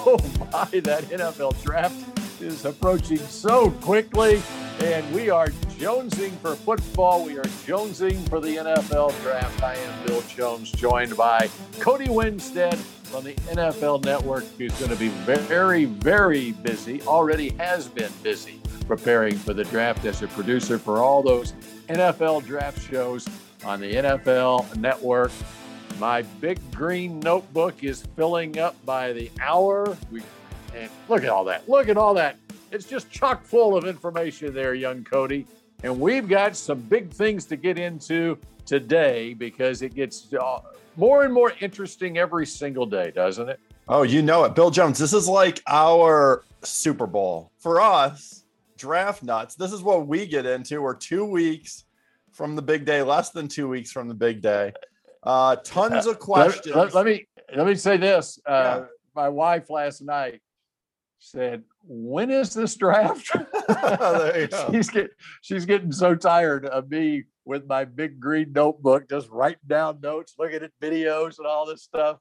Oh my, that NFL draft is approaching so quickly, and we are jonesing for football. We are jonesing for the NFL draft. I am Bill Jones, joined by Cody Winstead from the NFL Network, who's going to be very, very busy, already has been busy preparing for the draft as a producer for all those NFL draft shows on the NFL Network. My big green notebook is filling up by the hour. We, and look at all that. Look at all that. It's just chock full of information there, young Cody. And we've got some big things to get into today because it gets uh, more and more interesting every single day, doesn't it? Oh, you know it. Bill Jones, this is like our Super Bowl. For us, draft nuts, this is what we get into. We're two weeks from the big day, less than two weeks from the big day. Uh, tons of questions. Let, let, let, me let me say this. Uh, yeah. My wife last night said, "When is this draft?" she's get, she's getting so tired of me with my big green notebook, just writing down notes, looking at videos, and all this stuff.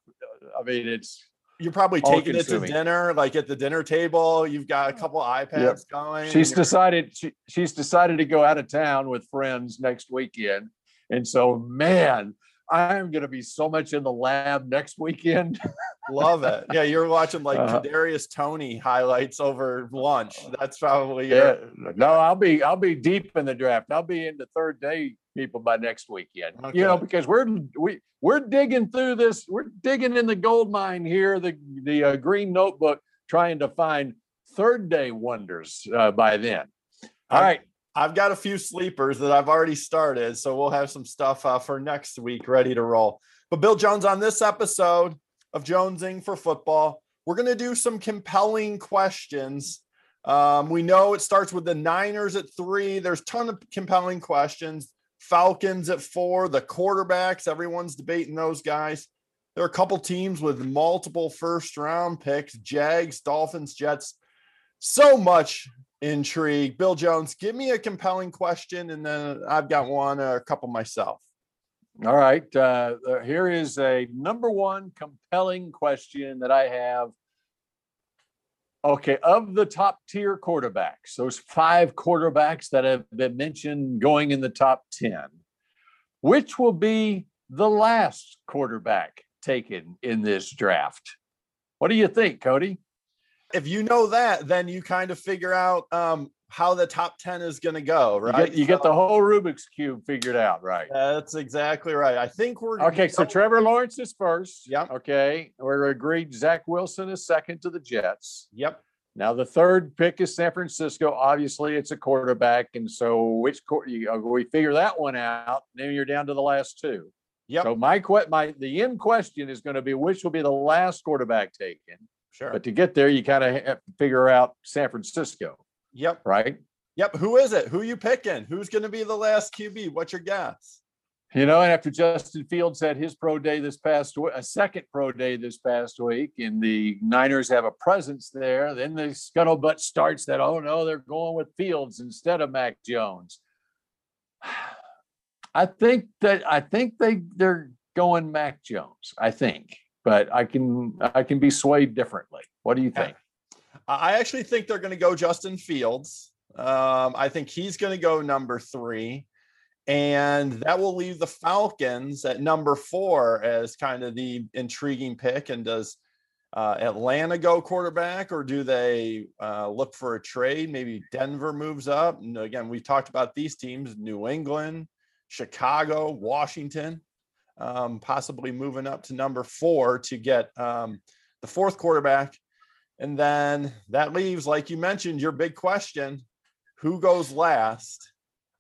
I mean, it's you're probably taking it to dinner, like at the dinner table. You've got a couple iPads yep. going. She's decided she, she's decided to go out of town with friends next weekend, and so man, I'm going to be so much in the lab next weekend. Love it. Yeah, you're watching like uh, Kadarius Toney highlights over lunch. That's probably yeah. No, I'll be I'll be deep in the draft. I'll be in the third day people by next weekend. Okay. You know, because we're we we're digging through this. We're digging in the gold mine here, the the uh, green notebook, trying to find third day wonders uh, by then. All right. I've got a few sleepers that I've already started, so we'll have some stuff uh, for next week ready to roll. But Bill Jones, on this episode of Jonesing for Football, we're going to do some compelling questions. Um, we know it starts with the Niners at three. There's a ton of compelling questions. Falcons at four, the quarterbacks, everyone's debating those guys. There are a couple teams with multiple first round picks Jags, Dolphins, Jets. So much intrigue. Bill Jones, give me a compelling question, and then I've got one, a couple myself. All right. Uh, here is a number one compelling question that I have. Okay, of the top tier quarterbacks, those five quarterbacks that have been mentioned going in the top 10, which will be the last quarterback taken in this draft? What do you think, Cody? If you know that, then you kind of figure out um, how the top 10 is going to go, right? You, get, you so, get, the whole Rubik's Cube figured out, right? That's exactly right. I think we're okay. So Trevor Lawrence is first. Yep. Okay. We're agreed. Zach Wilson is second to the Jets. Yep. Now the third pick is San Francisco. Obviously, it's a quarterback, and so which you, uh, we figure that one out. Then you're down to the last two. Yep. So my my the end question is going to be which will be the last quarterback taken. Sure. But to get there, you kind of uh, figure out San Francisco. Yep. Right. Yep. Who is it? Who you picking? Who's going to be the last QB? What's your guess? You know, and after Justin Fields had his pro day this past week, a second pro day this past week, and the Niners have a presence there, then the scuttlebutt starts that, oh no, they're going with Fields instead of Mac Jones. I think that I think they they're going Mac Jones. I think but I can I can be swayed differently. What do you think? I actually think they're going to go Justin Fields. Um, I think he's going to go number three, and that will leave the Falcons at number four as kind of the intriguing pick. And does uh, Atlanta go quarterback, or do they uh, look for a trade? Maybe Denver moves up. And again, we talked about these teams: New England, Chicago, Washington um, possibly moving up to number four to get um, the fourth quarterback. And then that leaves, like you mentioned, your big question who goes last?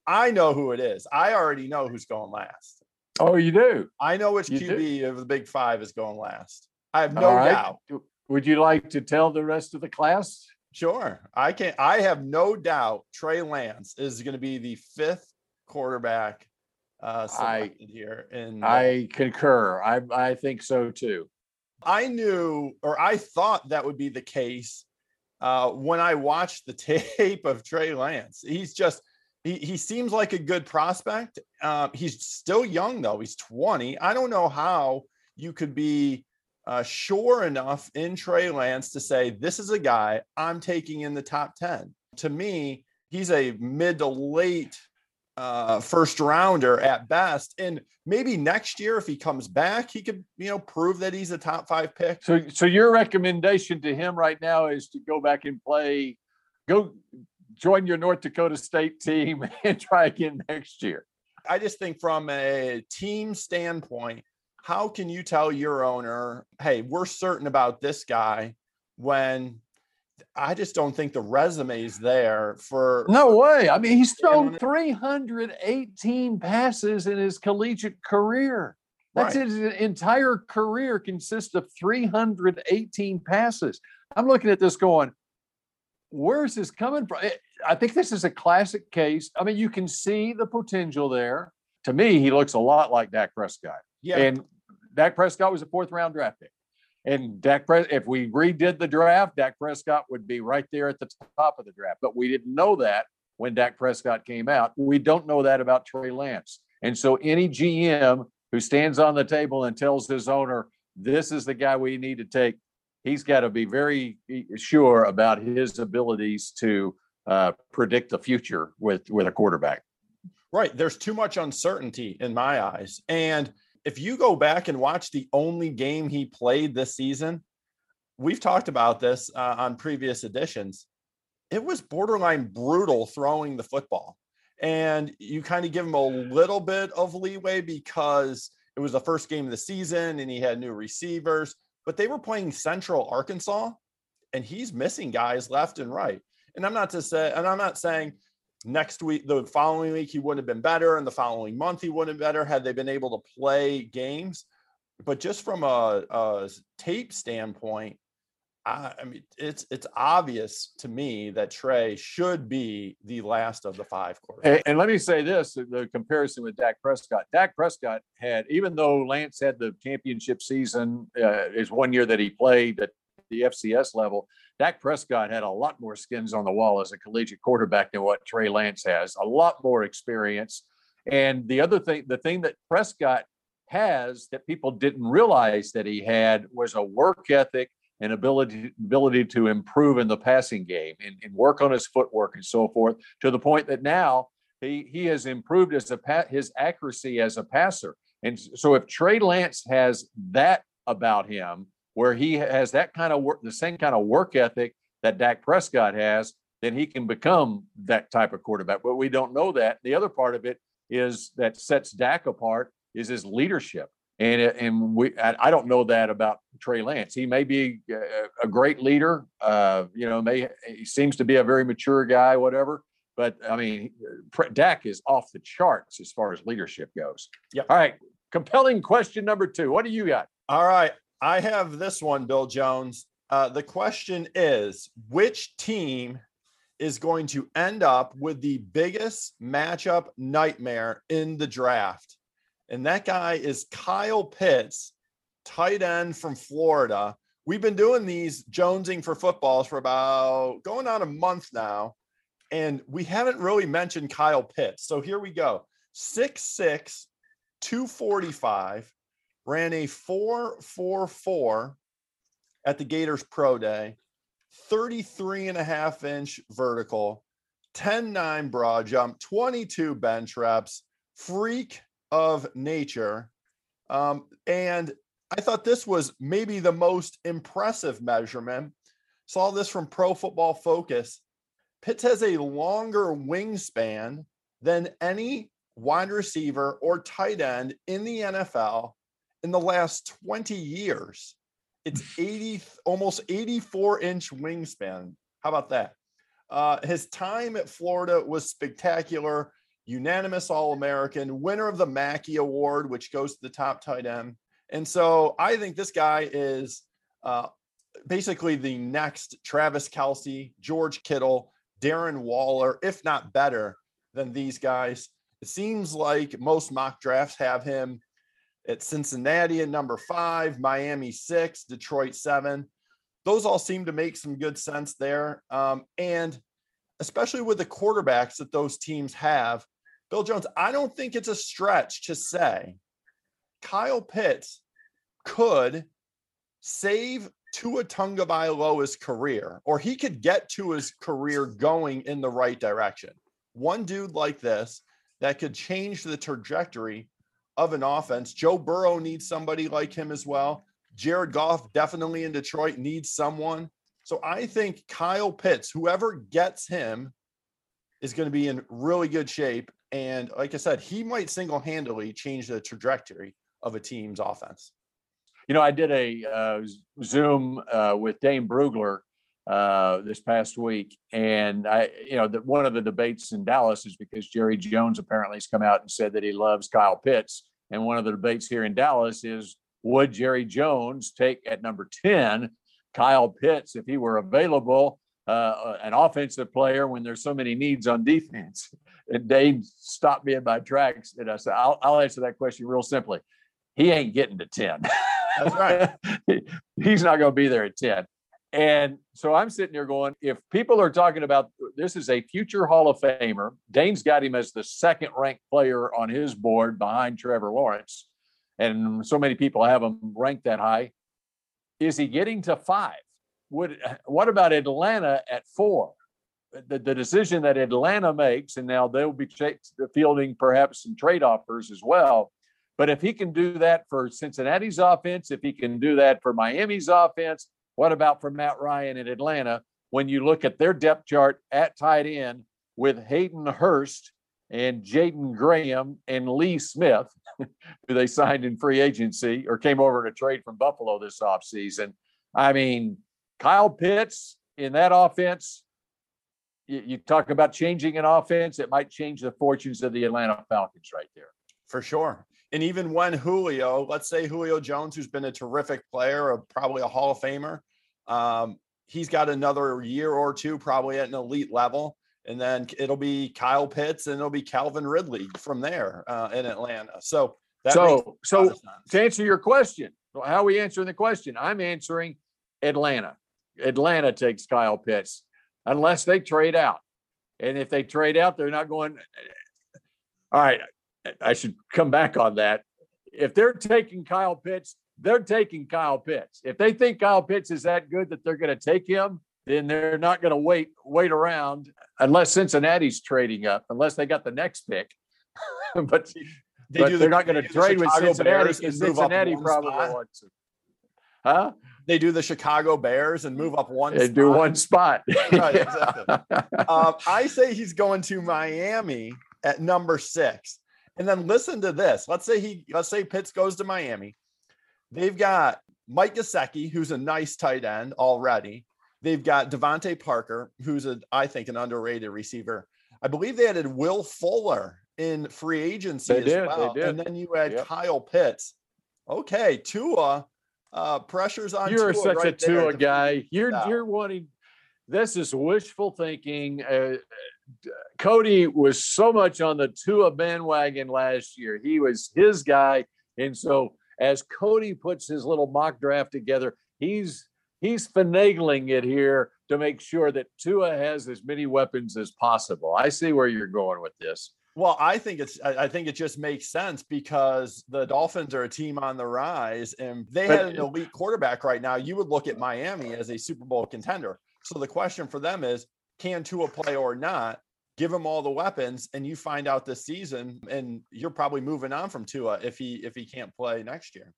I know who it is. I already know who's going last. Oh, you do? I know which you QB do? of the big five is going last. I have no right. doubt. Would you like to tell the rest of the class? Sure. I can I have no doubt Trey Lance is going to be the fifth quarterback uh, selected I, here. And I concur. I I think so too. I knew, or I thought that would be the case uh, when I watched the tape of Trey Lance. He's just he he seems like a good prospect. Uh, he's still young though. He's 20. I don't know how you could be uh, sure enough in Trey Lance to say, this is a guy I'm taking in the top 10. To me, he's a mid to late uh, first rounder at best. And maybe next year, if he comes back, he could, you know, prove that he's a top five pick. So, so your recommendation to him right now is to go back and play, go join your North Dakota State team and try again next year. I just think from a team standpoint, how can you tell your owner, hey, we're certain about this guy when I just don't think the resume is there for. No way. I mean, he's thrown 318 passes in his collegiate career. That's right. his entire career consists of 318 passes. I'm looking at this going, where's this coming from? Eh, I think this is a classic case. I mean, you can see the potential there. To me, he looks a lot like Dak Prescott. Yeah. And Dak Prescott was a fourth round draft pick. And Dak Pres- if we redid the draft, Dak Prescott would be right there at the top of the draft. But we didn't know that when Dak Prescott came out. We don't know that about Trey Lance. And so any GM who stands on the table and tells his owner, this is the guy we need to take, he's got to be very sure about his abilities to uh, predict the future with with a quarterback. Right. There's too much uncertainty in my eyes. And if you go back and watch the only game he played this season, we've talked about this uh, on previous editions. It was borderline brutal throwing the football. And you kind of give him a little bit of leeway because it was the first game of the season and he had new receivers, but they were playing Central Arkansas and he's missing guys left and right. And I'm not to say, and I'm not saying next week, the following week, he wouldn't have been better, and the following month, he wouldn't have been better had they been able to play games. But just from a, a tape standpoint, I, I, mean, it's it's obvious to me that Trey should be the last of the five quarterbacks. And, and, let me say this: the comparison with Dak Prescott. Dak Prescott had, even though Lance had the championship season, uh, is one year that he played at the FCS level. Dak Prescott had a lot more skins on the wall as a collegiate quarterback than what Trey Lance has, a lot more experience. And the other thing, the thing that Prescott has that people didn't realize that he had was a work ethic and ability ability to improve in the passing game and, and work on his footwork and so forth to the point that now he he has improved a his accuracy as a passer. And so if Trey Lance has that about him, where he has that kind of work, the same kind of work ethic that Dak Prescott has, then he can become that type of quarterback. But we don't know that. The other part of it is that sets Dak apart is his leadership. And, and we, I don't know that about Trey Lance. He may be a, great leader. Uh, you know, may he seems to be a very mature guy, whatever. But I mean, Dak is off the charts as far as leadership goes. Yeah. All right. Compelling question number two. What do you got? All right. I have this one, Bill Jones. Uh, the question is which team is going to end up with the biggest matchup nightmare in the draft? And that guy is Kyle Pitts, tight end from Florida. We've been doing these jonesing for footballs for about going on a month now. And we haven't really mentioned Kyle Pitts. So here we go. Six six, 245 ran a 444 at the Gators Pro Day, 33 and a half inch vertical, 10 9 broad jump, 22 bench reps, freak of nature. Um, and I thought this was maybe the most impressive measurement. Saw this from Pro Football Focus. Pitts has a longer wingspan than any wide receiver or tight end in the NFL in the last 20 years. It's 80, almost 84 inch wingspan. How about that? Uh, his time at Florida was spectacular. Unanimous All American, winner of the Mackey Award, which goes to the top tight end. And so I think this guy is uh, basically the next Travis Kelce, George Kittle, Darren Waller, if not better than these guys. It seems like most mock drafts have him at Cincinnati at number five, Miami six, Detroit seven. Those all seem to make some good sense there. Um, and especially with the quarterbacks that those teams have, Bill Jones, I don't think it's a stretch to say Kyle Pitts could save Tua Tagovailoa's career, or he could get to his career going in the right direction. One dude like this that could change the trajectory of an offense. Joe Burrow needs somebody like him as well. Jared Goff definitely in Detroit needs someone. So I think Kyle Pitts, whoever gets him, is going to be in really good shape. And like I said, he might single handedly change the trajectory of a team's offense. You know, I did a uh, Zoom uh, with Dane Brugler uh, this past week, and I, you know, that one of the debates in Dallas is because Jerry Jones apparently has come out and said that he loves Kyle Pitts, and one of the debates here in Dallas is would Jerry Jones take at number ten Kyle Pitts if he were available, uh, an offensive player when there's so many needs on defense? And Dane stopped me in my tracks, and I said, I'll, I'll answer that question real simply. He ain't getting to ten. That's right. He's not going to be there at 10. And so I'm sitting here going, if people are talking about this is a future Hall of Famer, Dane's got him as the second ranked player on his board behind Trevor Lawrence. And so many people have him ranked that high. Is he getting to five? Would what about Atlanta at four? The, the decision that Atlanta makes, and now they'll be fielding perhaps some trade offers as well. But if he can do that for Cincinnati's offense, if he can do that for Miami's offense, what about for Matt Ryan in Atlanta? When you look at their depth chart at tight end with Hayden Hurst and Jaeden Graham and Lee Smith, who they signed in free agency or came over to trade from Buffalo this offseason. I mean, Kyle Pitts in that offense, you, you talk about changing an offense, it might change the fortunes of the Atlanta Falcons right there. For sure. And even when Julio, let's say Julio Jones, who's been a terrific player, or probably a Hall of Famer, um, he's got another year or two probably at an elite level. And then it'll be Kyle Pitts and it'll be Calvin Ridley from there uh, in Atlanta. So so so to answer your question, how are we answering the question? I'm answering Atlanta. Atlanta takes Kyle Pitts unless they trade out. And if they trade out, they're not going. All right, I should come back on that. If they're taking Kyle Pitts, they're taking Kyle Pitts. If they think Kyle Pitts is that good that they're going to take him, then they're not going to wait wait around unless Cincinnati's trading up, unless they got the next pick. but they but do they're not going to trade with Cincinnati because Cincinnati probably spot. wants him. Huh? They do the Chicago Bears and move up one. They spot. do one spot. right, exactly. um, I say he's going to Miami at number six. And then listen to this. Let's say he let's say Pitts goes to Miami. They've got Mike Gesicki, who's a nice tight end already. They've got DeVante Parker, who's a I think an underrated receiver. I believe they added Will Fuller in free agency they as did, well. And then you add yep. Kyle Pitts. Okay, Tua, uh, pressures on. You're Tua such right a Tua guy. You're you're wanting. This is wishful thinking. Uh, Cody was so much on the Tua bandwagon last year. He was his guy, and so as Cody puts his little mock draft together, he's he's finagling it here to make sure that Tua has as many weapons as possible. I see where you're going with this. Well, I think it's I think it just makes sense because the Dolphins are a team on the rise and they had an elite quarterback right now. You would look at Miami as a Super Bowl contender. So the question for them is can Tua play or not? Give him all the weapons, and you find out this season, and you're probably moving on from Tua if he if he can't play next year.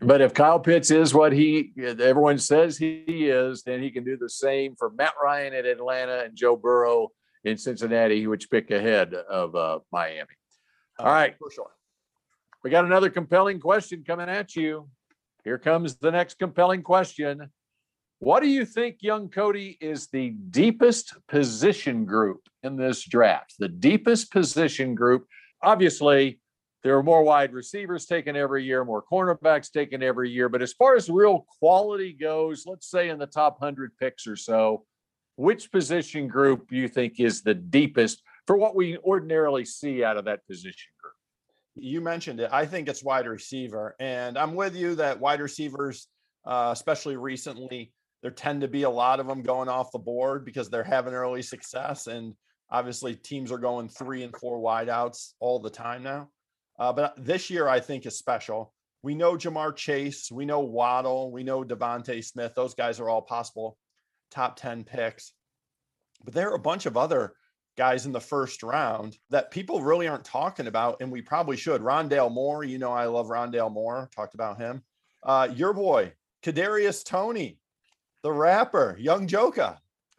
But if Kyle Pitts is what he everyone says he is, then he can do the same for Matt Ryan at Atlanta and Joe Burrow in Cincinnati, which pick ahead of uh, Miami. All uh, right, for sure. We got another compelling question coming at you. Here comes the next compelling question. What do you think, young Cody, is the deepest position group in this draft? The deepest position group. Obviously, there are more wide receivers taken every year, more cornerbacks taken every year. But as far as real quality goes, let's say in the top 100 picks or so, which position group you think is the deepest for what we ordinarily see out of that position group? You mentioned it. I think it's wide receiver. And I'm with you that wide receivers, uh, especially recently, there tend to be a lot of them going off the board because they're having early success. And obviously, teams are going three and four wideouts all the time now. Uh, but this year, I think is special. we know Ja'Marr Chase, we know Waddle, we know DeVonta Smith. Those guys are all possible top 10 picks. But there are a bunch of other guys in the first round that people really aren't talking about, and we probably should. Rondale Moore, you know, I love Rondale Moore. Talked about him. Uh, your boy, Kadarius Toney, the rapper, Yung Joka.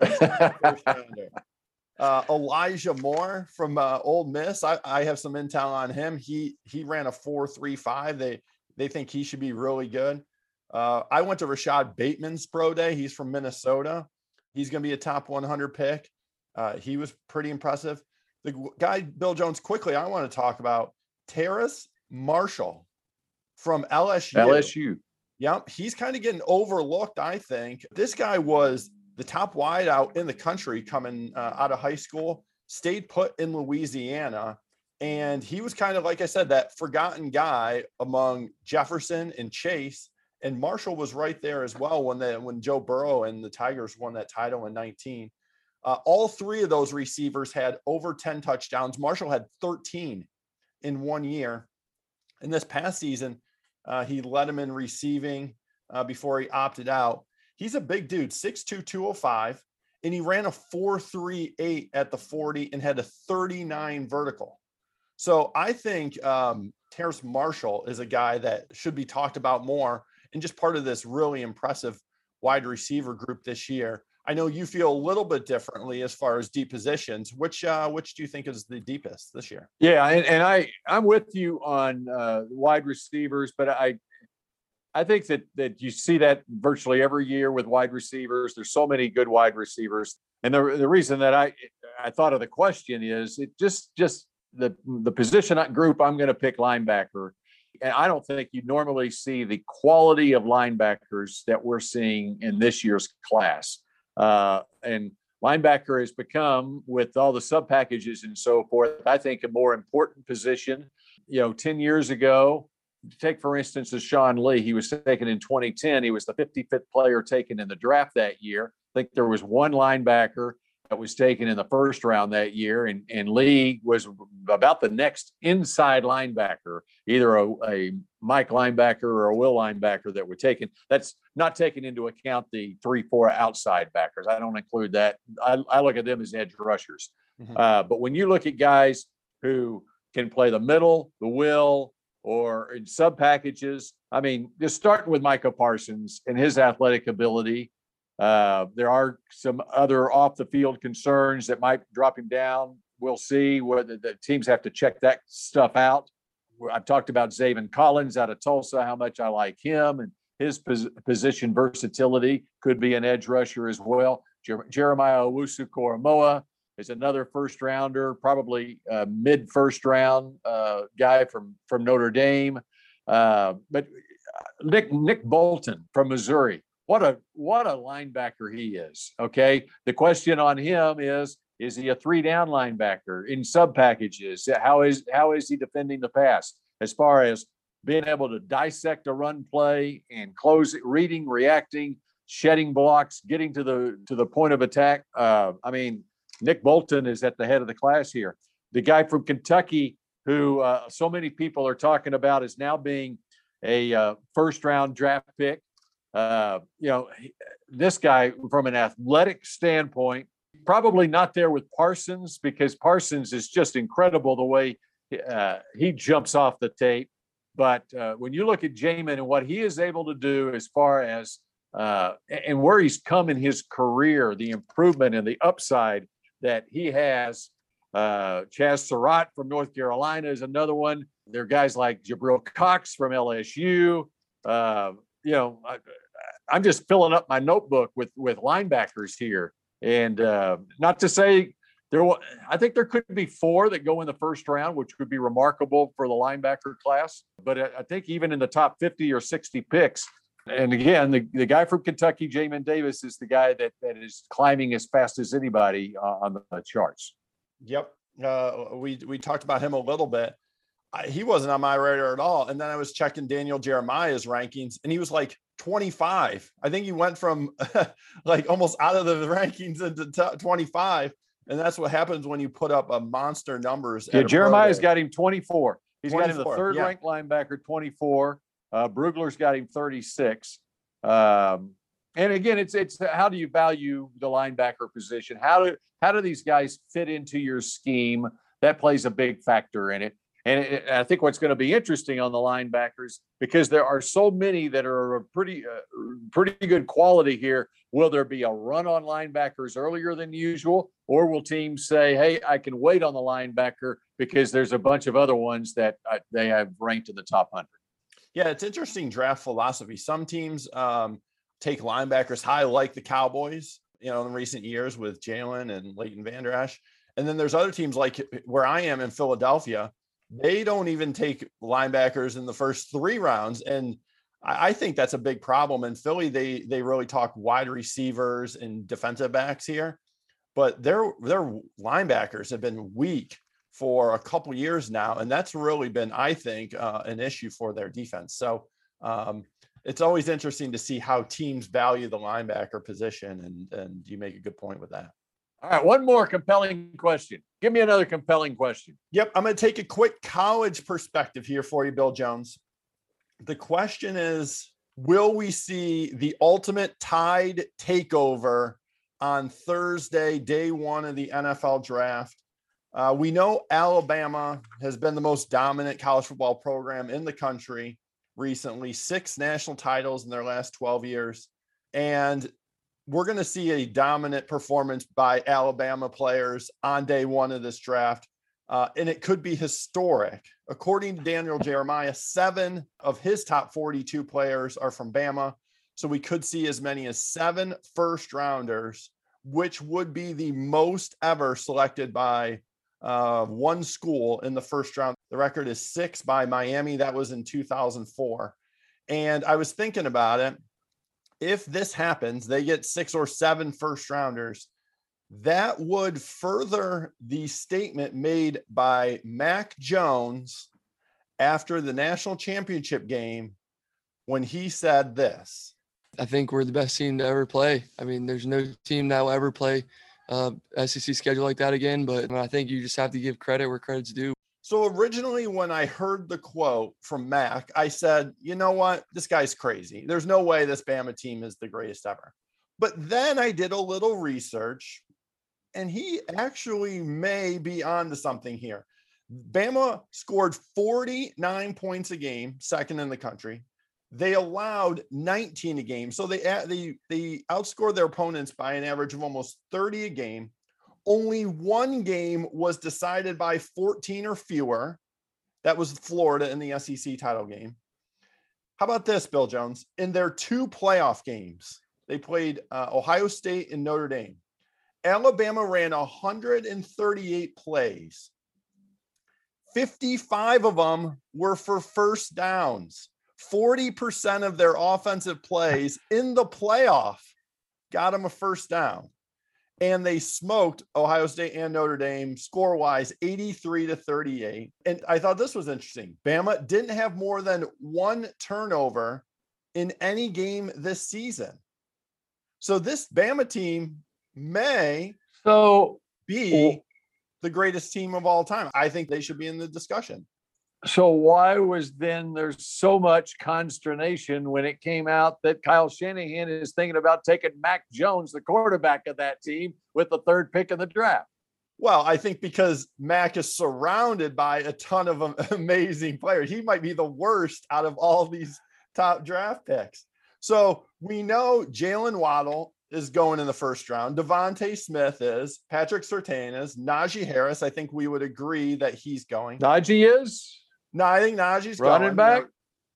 uh, Elijah Moore from uh, Ole Miss. I, I have some intel on him. He he ran a four three five. They they think he should be really good. Uh, I went to Rashod Bateman's pro day. He's from Minnesota. He's going to be a top 100 pick. Uh, he was pretty impressive. The guy, Bill Jones, quickly, I want to talk about Terrace Marshall from LSU. LSU. Yep. He's kind of getting overlooked, I think. This guy was the top wideout in the country coming uh, out of high school, stayed put in Louisiana. And he was kind of, like I said, that forgotten guy among Jefferson and Chase and Marshall was right there as well when the when Joe Burrow and the Tigers won that title in 19. Uh, all three of those receivers had over 10 touchdowns. Marshall had 13 in one year. In this past season, uh, he led them in receiving uh, before he opted out. He's a big dude, 6'2, 205, and he ran a 4'3'8 at the 40 and had a 39 vertical. So I think um, Terrace Marshall is a guy that should be talked about more and just part of this really impressive wide receiver group this year. I know you feel a little bit differently as far as deep positions. Which uh, which do you think is the deepest this year? Yeah, and, and I I'm with you on uh, wide receivers, but I I think that that you see that virtually every year with wide receivers. There's so many good wide receivers, and the the reason that I I thought of the question is it just just the the position group I'm going to pick linebacker and I don't think you normally see the quality of linebackers that we're seeing in this year's class. Uh, and linebacker has become, with all the sub packages and so forth, I think a more important position. You know, 10 years ago, take for instance, as Sean Lee, he was taken in 2010. He was the 55th player taken in the draft that year. I think there was one linebacker that was taken in the first round that year, and, and Lee was about the next inside linebacker, either a, a Mike linebacker or a Will linebacker that were taken. That's not taking into account the three, four outside backers. I don't include that. I, I look at them as edge rushers. Mm-hmm. Uh, but when you look at guys who can play the middle, the will, or in sub packages, I mean, just starting with Micah Parsons and his athletic ability uh, there are some other off the field concerns that might drop him down. We'll see whether the teams have to check that stuff out. I've talked about Zaven Collins out of Tulsa, how much I like him and his pos- position versatility could be an edge rusher as well. Jer- Jeremiah Owusu Koramoah is another first rounder, probably mid first round uh, guy from from Notre Dame. Uh, but uh, Nick Nick Bolton from Missouri, what a what a linebacker he is. Okay. The question on him is is he a three down linebacker in sub packages? How is how is he defending the pass as far as being able to dissect a run play and close it, reading, reacting, shedding blocks, getting to the to the point of attack. Uh, I mean, Nick Bolton is at the head of the class here. The guy from Kentucky who uh, so many people are talking about is now being a uh, first round draft pick uh, you know, this guy from an athletic standpoint, probably not there with Parsons because Parsons is just incredible the way uh, he jumps off the tape. But uh, when you look at Jamin and what he is able to do as far as uh, and where he's come in his career, the improvement and the upside that he has. Uh, Chazz Surratt from North Carolina is another one. There are guys like Jabril Cox from LSU. Uh, you know, I'm just filling up my notebook with with linebackers here, and uh, not to say there. I think there could be four that go in the first round, which would be remarkable for the linebacker class. But I think even in the top 50 or 60 picks, and again, the, the guy from Kentucky, Jamin Davis, is the guy that that is climbing as fast as anybody uh, on the charts. Yep, uh, we we talked about him a little bit. I, he wasn't on my radar at all, and then I was checking Daniel Jeremiah's rankings, and he was like 25. I think he went from like almost out of the rankings into t- 25. And that's what happens when you put up a monster numbers. Yeah, Jeremiah's got him 24. He's 24, got him the third yeah. ranked linebacker, 24. Uh, Brugler's got him 36. Um, and again, it's it's how do you value the linebacker position? How do how do these guys fit into your scheme? That plays a big factor in it. And I think what's going to be interesting on the linebackers because there are so many that are pretty uh, pretty good quality here. Will there be a run on linebackers earlier than usual, or will teams say, "Hey, I can wait on the linebacker because there's a bunch of other ones that uh, they have ranked in the top hundred? Yeah, it's interesting draft philosophy. Some teams um, take linebackers high, like the Cowboys, you know, in recent years with Jaylon and Leighton Vander Esch. And then there's other teams like where I am in Philadelphia. They don't even take linebackers in the first three rounds. And I, I think that's a big problem. In Philly, they they really talk wide receivers and defensive backs here, but their their linebackers have been weak for a couple years now, and that's really been, I think, uh, an issue for their defense. So um, it's always interesting to see how teams value the linebacker position, and and you make a good point with that. All right, one more compelling question. Give me another compelling question. Yep, I'm going to take a quick college perspective here for you, Bill Jones. The question is Will we see the ultimate tide takeover on Thursday, day one of the NFL draft? Uh, we know Alabama has been the most dominant college football program in the country recently, six national titles in their last 12 years. And we're going to see a dominant performance by Alabama players on day one of this draft. Uh, and it could be historic. According to Daniel Jeremiah, seven of his top 42 players are from Bama. So we could see as many as seven first rounders, which would be the most ever selected by uh, one school in the first round. The record is six by Miami. That was in 2004. And I was thinking about it. If this happens, they get six or seven first rounders. That would further the statement made by Mac Jones after the national championship game when he said this. I think we're the best team to ever play. I mean, there's no team that will ever play uh, SEC schedule like that again. But I think you just have to give credit where credit's due. So originally, when I heard the quote from Mac, I said, you know what? This guy's crazy. There's no way this Bama team is the greatest ever. But then I did a little research and he actually may be on to something here. Bama scored 49 points a game, second in the country. They allowed 19 a game. So they they they outscored their opponents by an average of almost 30 a game. Only one game was decided by 14 or fewer. That was Florida in the SEC title game. How about this, Bill Jones? In their two playoff games, they played uh, Ohio State and Notre Dame. Alabama ran 138 plays. 55 of them were for first downs. 40% of their offensive plays in the playoff got them a first down. And they smoked Ohio State and Notre Dame score wise 83 to 38. And I thought this was interesting. Bama didn't have more than one turnover in any game this season. So this Bama team may so be the greatest team of all time. I think they should be in the discussion. So why was then there's so much consternation when it came out that Kyle Shanahan is thinking about taking Mac Jones, the quarterback of that team, with the third pick in the draft? Well, I think because Mac is surrounded by a ton of amazing players. He might be the worst out of all these top draft picks. So we know Jaylen Waddle is going in the first round. DeVonta Smith is. Patrick Surtain is. Najee Harris, I think we would agree that he's going. Najee is? No, I think Najee's running going. back.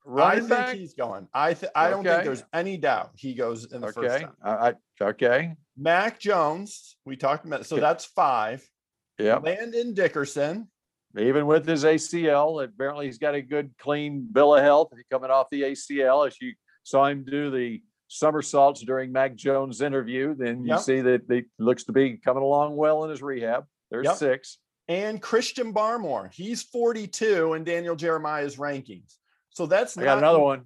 Running I think back? he's going. I th- I don't think there's any doubt he goes in the okay. first round. I, okay. Mac Jones, we talked about. So that's five. Yeah. Landon Dickerson. Even with his ACL, apparently he's got a good, clean bill of health. Coming off the ACL, as you saw him do the somersaults during Mac Jones' interview, then you yep. see that he looks to be coming along well in his rehab. There's yep. six and Christian Barmore. He's 42 in Daniel Jeremiah's rankings. So that's I got another one.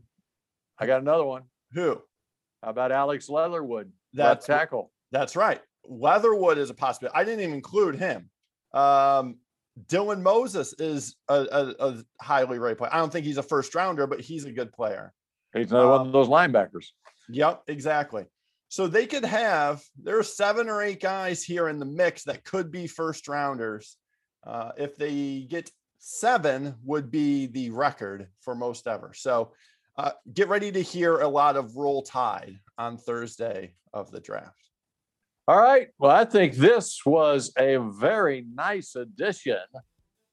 I got another one. Who? How about Alex Leatherwood? That's tackle. That's right. Leatherwood is a possibility. I didn't even include him. Um, Dylan Moses is a, a, a, highly rated player. I don't think he's a first rounder, but he's a good player. He's another um, one of those linebackers. Yep, exactly. So they could have there are seven or eight guys here in the mix that could be first rounders. Uh, if they get seven, would be the record for most ever. So uh, get ready to hear a lot of roll tide on Thursday of the draft. All right. Well, I think this was a very nice addition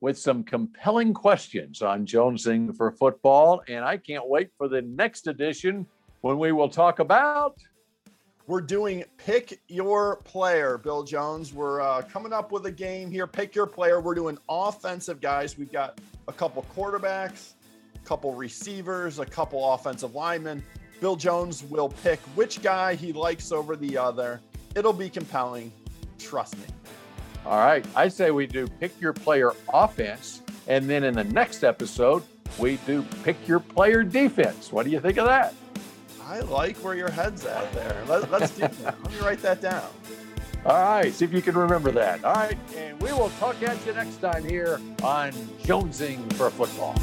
with some compelling questions on Jonesing for football. And I can't wait for the next edition when we will talk about. We're doing pick your player, Bill Jones. We're uh, coming up with a game here. Pick your player. We're doing offensive guys. We've got a couple quarterbacks, a couple receivers, a couple offensive linemen. Bill Jones will pick which guy he likes over the other It'll be compelling. Trust me. All right. I say we do pick your player offense. And then in the next episode, we do pick your player defense. What do you think of that? I like where your head's at there. Let, us do that. Let me write that down. All right. See if you can remember that. All right. And we will talk at you next time here on Jonesing for Football.